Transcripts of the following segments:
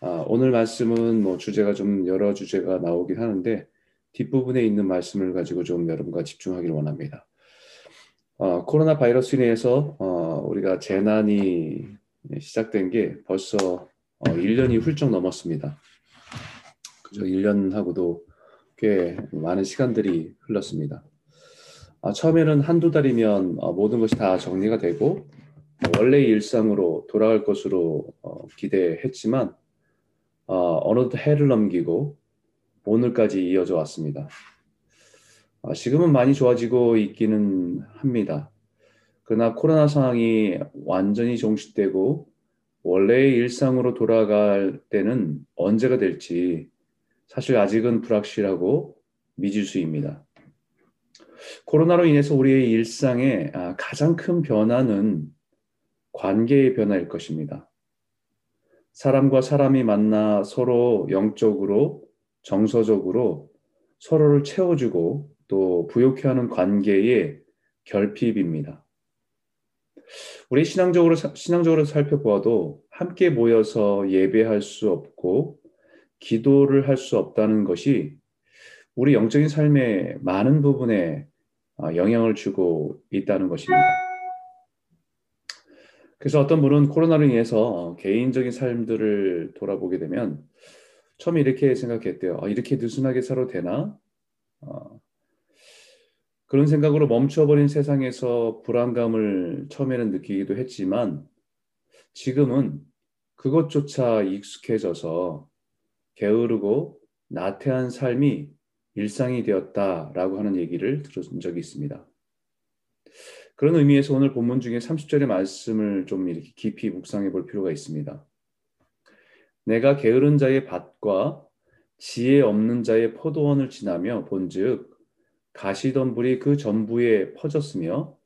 아, 오늘 말씀은 뭐 주제가 좀 여러 주제가 나오긴 하는데 뒷부분에 있는 말씀을 가지고 좀 여러분과 집중하기를 원합니다. 어, 코로나 바이러스로 인해서 어, 우리가 재난이 시작된 게 벌써 어, 1년이 훌쩍 넘었습니다. 그죠? 1년하고도 꽤 많은 시간들이 흘렀습니다. 아, 처음에는 한두 달이면 어, 모든 것이 다 정리가 되고 원래 일상으로 돌아갈 것으로 어, 기대했지만 어, 어느덧 해를 넘기고 오늘까지 이어져 왔습니다. 어, 지금은 많이 좋아지고 있기는 합니다. 그러나 코로나 상황이 완전히 종식되고 원래의 일상으로 돌아갈 때는 언제가 될지 사실 아직은 불확실하고 미지수입니다. 코로나로 인해서 우리의 일상에 아, 가장 큰 변화는 관계의 변화일 것입니다. 사람과 사람이 만나 서로 영적으로, 정서적으로 서로를 채워주고 또 부욕해 하는 관계의 결핍입니다. 우리 신앙적으로, 신앙적으로 살펴보아도 함께 모여서 예배할 수 없고 기도를 할 수 없다는 것이 우리 영적인 삶의 많은 부분에 아, 영향을 주고 있다는 것입니다. 그래서 어떤 분은 코로나로 인해서 개인적인 삶들을 돌아보게 되면 처음에 이렇게 생각했대요. 아, 이렇게 느슨하게 살아도 되나? 어, 그런 생각으로 멈춰버린 세상에서 불안감을 처음에는 느끼기도 했지만 지금은 그것조차 익숙해져서 게으르고 나태한 삶이 일상이 되었다라고 하는 얘기를 들은 적이 있습니다. 그런 의미에서 오늘 본문 중에 30절의 말씀을 좀 이렇게 깊이 묵상해 볼 필요가 있습니다. 내가 게으른 자의 밭과 지혜 없는 자의 포도원을 지나며 본즉 가시덤불이 그 전부에 퍼졌으며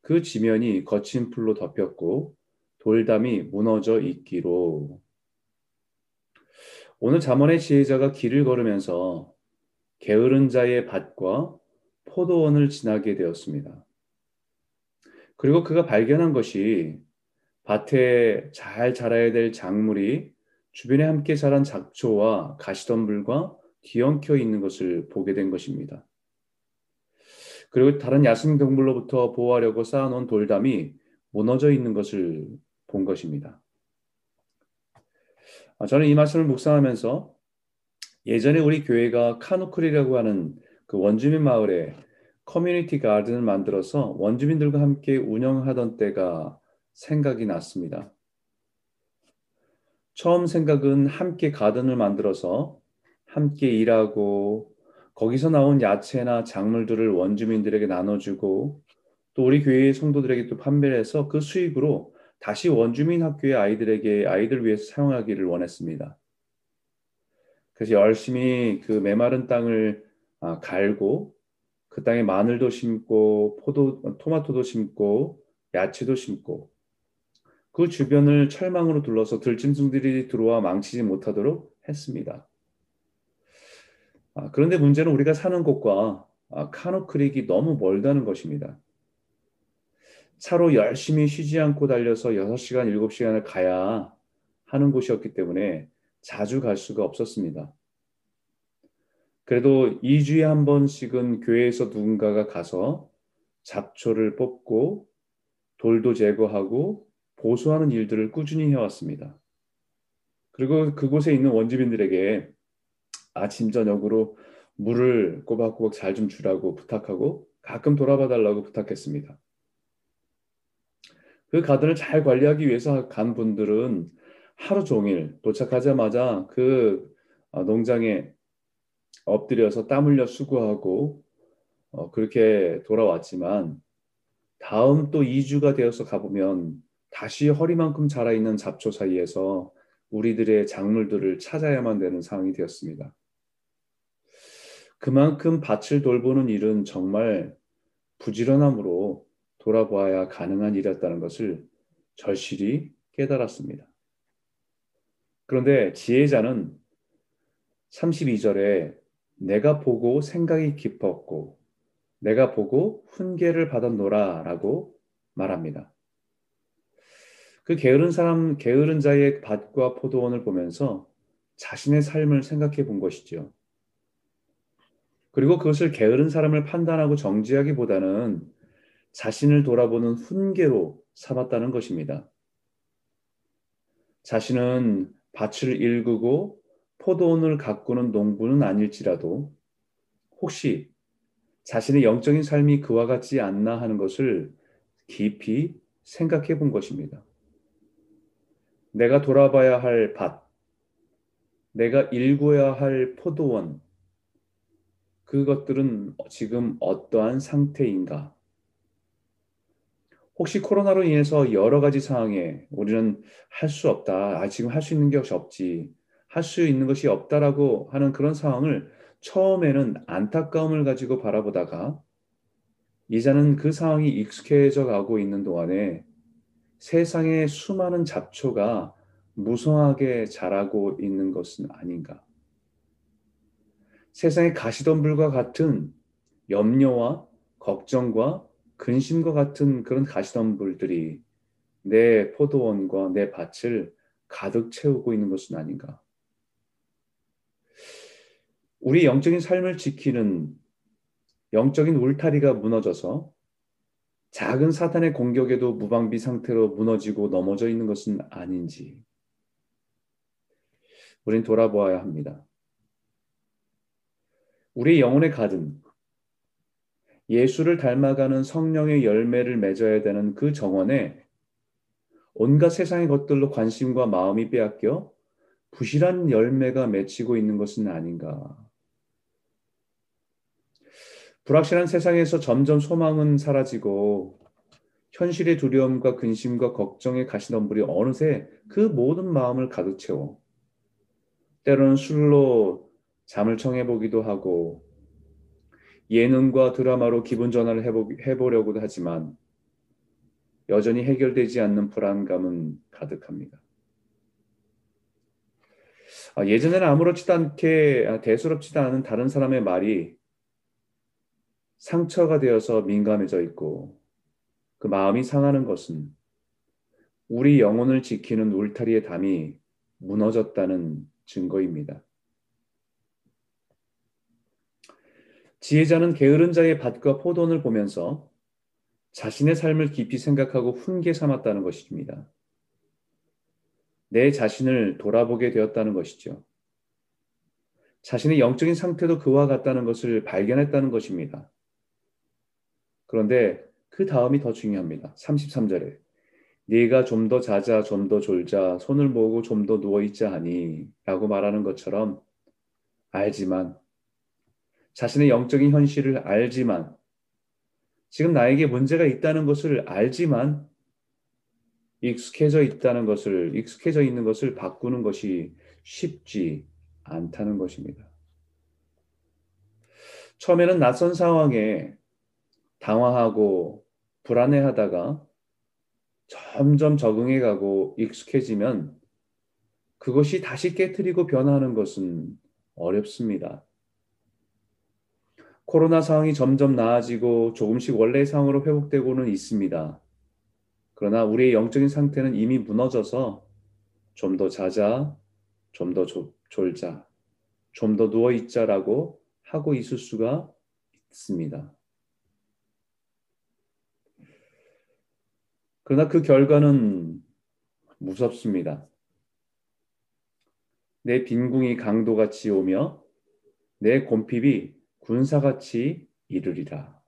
그 지면이 거친 풀로 덮였고 돌담이 무너져 있기로 오늘 잠언의 지혜자가 길을 걸으면서 게으른 자의 밭과 포도원을 지나게 되었습니다. 그리고 그가 발견한 것이 밭에 잘 자라야 될 작물이 주변에 함께 자란 잡초와 가시덤불과 뒤엉켜 있는 것을 보게 된 것입니다. 그리고 다른 야생 동물로부터 보호하려고 쌓아놓은 돌담이 무너져 있는 것을 본 것입니다. 아, 저는 이 말씀을 묵상하면서 예전에 우리 교회가 카누클이라고 하는 그 원주민 마을에 커뮤니티 가든을 만들어서 원주민들과 함께 운영하던 때가 생각이 났습니다. 처음 생각은 함께 가든을 만들어서 함께 일하고 거기서 나온 야채나 작물들을 원주민들에게 나눠주고 또 우리 교회의 성도들에게 또 판매를 해서 그 수익으로 다시 원주민 학교의 아이들에게 아이들 위해서 사용하기를 원했습니다. 그래서 열심히 그 메마른 땅을 아, 갈고 그 땅에 마늘도 심고 포도 토마토도 심고 야채도 심고 그 주변을 철망으로 둘러서 들짐승들이 들어와 망치지 못하도록 했습니다. 아, 그런데 문제는 우리가 사는 곳과 아, 카노 크릭이 너무 멀다는 것입니다. 차로 열심히 쉬지 않고 달려서 6시간, 7시간을 가야 하는 곳이었기 때문에 자주 갈 수가 없었습니다. 그래도 2주에 한 번씩은 교회에서 누군가가 가서 잡초를 뽑고 돌도 제거하고 보수하는 일들을 꾸준히 해왔습니다. 그리고 그곳에 있는 원주민들에게 아침 저녁으로 물을 꼬박꼬박 잘 좀 주라고 부탁하고 가끔 돌아봐 달라고 부탁했습니다. 그 가든을 잘 관리하기 위해서 간 분들은 하루 종일 도착하자마자 그 어, 농장에 엎드려서 땀 흘려 수고하고 어, 그렇게 돌아왔지만 다음 또 2주가 되어서 가보면 다시 허리만큼 자라있는 잡초 사이에서 우리들의 작물들을 찾아야만 되는 상황이 되었습니다. 그만큼 밭을 돌보는 일은 정말 부지런함으로 돌아보아야 가능한 일이었다는 것을 절실히 깨달았습니다. 그런데 지혜자는 32절에 내가 보고 생각이 깊었고 내가 보고 훈계를 받았노라라고 말합니다. 그 게으른 사람, 게으른 자의 밭과 포도원을 보면서 자신의 삶을 생각해 본 것이죠. 그리고 그것을 게으른 사람을 판단하고 정지하기보다는 자신을 돌아보는 훈계로 삼았다는 것입니다. 자신은 밭을 일구고 포도원을 가꾸는 농부는 아닐지라도 혹시 자신의 영적인 삶이 그와 같지 않나 하는 것을 깊이 생각해 본 것입니다. 내가 돌아봐야 할 밭, 내가 일구어야 할 포도원, 그것들은 지금 어떠한 상태인가? 혹시 코로나로 인해서 여러 가지 상황에 우리는 할 수 없다. 아, 지금 할 수 있는 것이 없지. 할 수 있는 것이 없다라고 하는 그런 상황을 처음에는 안타까움을 가지고 바라보다가 이제는 그 상황이 익숙해져 가고 있는 동안에 세상의 수많은 잡초가 무성하게 자라고 있는 것은 아닌가. 세상의 가시덤불과 같은 염려와 걱정과 근심과 같은 그런 가시덤불들이 내 포도원과 내 밭을 가득 채우고 있는 것은 아닌가. 우리 영적인 삶을 지키는 영적인 울타리가 무너져서 작은 사탄의 공격에도 무방비 상태로 무너지고 넘어져 있는 것은 아닌지 우린 돌아보아야 합니다. 우리 영혼의 가든 예수를 닮아가는 성령의 열매를 맺어야 되는 그 정원에 온갖 세상의 것들로 관심과 마음이 빼앗겨 부실한 열매가 맺히고 있는 것은 아닌가. 불확실한 세상에서 점점 소망은 사라지고 현실의 두려움과 근심과 걱정의 가시덤불이 어느새 그 모든 마음을 가득 채워 때로는 술로 잠을 청해보기도 하고 예능과 드라마로 기분 전환을 해보, 해보려고도 하지만 여전히 해결되지 않는 불안감은 가득합니다. 아, 예전에는 아무렇지도 않게 아, 대수롭지도 않은 다른 사람의 말이 상처가 되어서 민감해져 있고 그 마음이 상하는 것은 우리 영혼을 지키는 울타리의 담이 무너졌다는 증거입니다. 지혜자는 게으른 자의 밭과 포도원을 보면서 자신의 삶을 깊이 생각하고 훈계 삼았다는 것입니다. 내 자신을 돌아보게 되었다는 것이죠. 자신의 영적인 상태도 그와 같다는 것을 발견했다는 것입니다. 그런데 그 다음이 더 중요합니다. 33절에 네가 좀 더 자자 좀 더 졸자 손을 모으고 좀 더 누워 있자 하니 라고 말하는 것처럼 알지만 자신의 영적인 현실을 알지만 지금 나에게 문제가 있다는 것을 알지만 익숙해져 있다는 것을 익숙해져 있는 것을 바꾸는 것이 쉽지 않다는 것입니다. 처음에는 낯선 상황에 당황하고 불안해하다가 점점 적응해 가고 익숙해지면 그것이 다시 깨뜨리고 변화하는 것은 어렵습니다. 코로나 상황이 점점 나아지고 조금씩 원래의 상황으로 회복되고는 있습니다. 그러나 우리의 영적인 상태는 이미 무너져서 좀 더 자자, 좀 더 졸자, 좀 더 누워 있자라고 하고 있을 수가 있습니다. 그러나 그 결과는 무섭습니다. 내 빈궁이 강도같이 오며 내 곰핍이 군사같이 이르리라.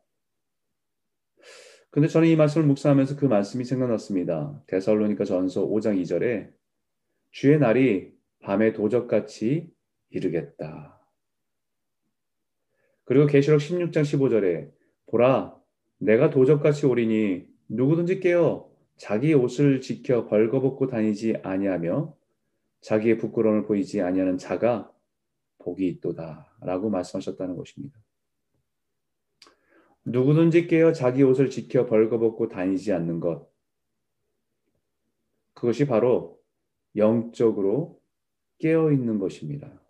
근데 저는 이 말씀을 묵상하면서 그 말씀이 생각났습니다. 데살로니가 전서 5장 2절에 주의 날이 밤에 도적같이 이르겠다. 그리고 계시록 16장 15절에 보라 내가 도적같이 오리니 누구든지 깨어 자기 옷을 지켜 벌거벗고 다니지 아니하며 자기의 부끄러움을 보이지 아니하는 자가 복이 있도다. 라고 말씀하셨다는 것입니다. 누구든지 깨어 자기 옷을 지켜 벌거벗고 다니지 않는 것. 그것이 바로 영적으로 깨어 있는 것입니다.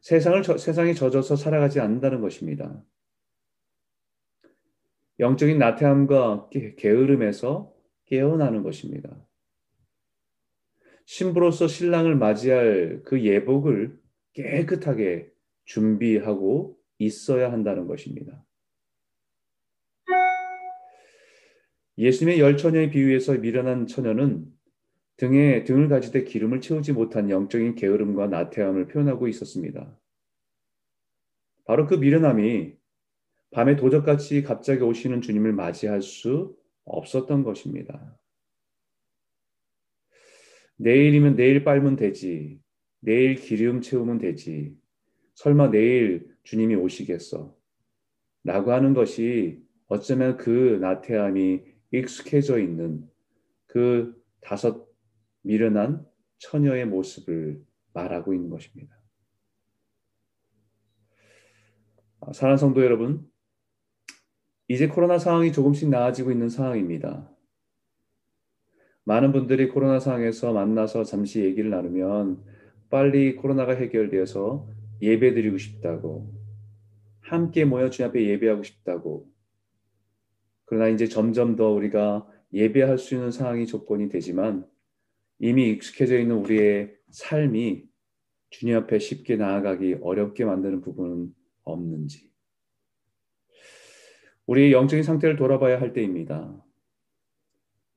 세상을 저, 세상에 젖어서 살아가지 않는다는 것입니다. 영적인 나태함과 게으름에서 깨어나는 것입니다. 신부로서 신랑을 맞이할 그 예복을 깨끗하게 준비하고 있어야 한다는 것입니다. 예수님의 열 처녀의 비유에서 미련한 처녀는 등에 등을 가지되 기름을 채우지 못한 영적인 게으름과 나태함을 표현하고 있었습니다. 바로 그 미련함이 밤에 도적같이 갑자기 오시는 주님을 맞이할 수 없었던 것입니다. 내일이면 내일 빨면 되지. 내일 기름 채우면 되지. 설마 내일 주님이 오시겠어. 라고 하는 것이 어쩌면 그 나태함이 익숙해져 있는 그 다섯 미련한 처녀의 모습을 말하고 있는 것입니다. 아, 사랑하는 성도 여러분, 이제 코로나 상황이 조금씩 나아지고 있는 상황입니다. 많은 분들이 코로나 상황에서 만나서 잠시 얘기를 나누면 빨리 코로나가 해결되어서 예배 드리고 싶다고 함께 모여 주님 앞에 예배하고 싶다고 그러나 이제 점점 더 우리가 예배할 수 있는 상황이 조건이 되지만 이미 익숙해져 있는 우리의 삶이 주님 앞에 쉽게 나아가기 어렵게 만드는 부분은 없는지 우리의 영적인 상태를 돌아봐야 할 때입니다.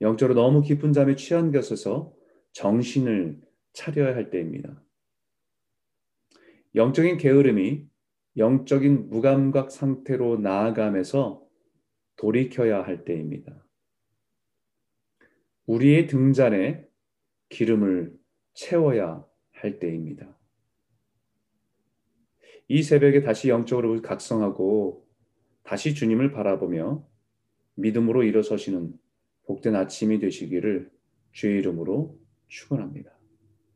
영적으로 너무 깊은 잠에 취한 것에서 정신을 차려야 할 때입니다. 영적인 게으름이 영적인 무감각 상태로 나아가면서 돌이켜야 할 때입니다. 우리의 등잔에 기름을 채워야 할 때입니다. 이 새벽에 다시 영적으로 각성하고 다시 주님을 바라보며 믿음으로 일어서시는 복된 아침이 되시기를 주의 이름으로 축원합니다.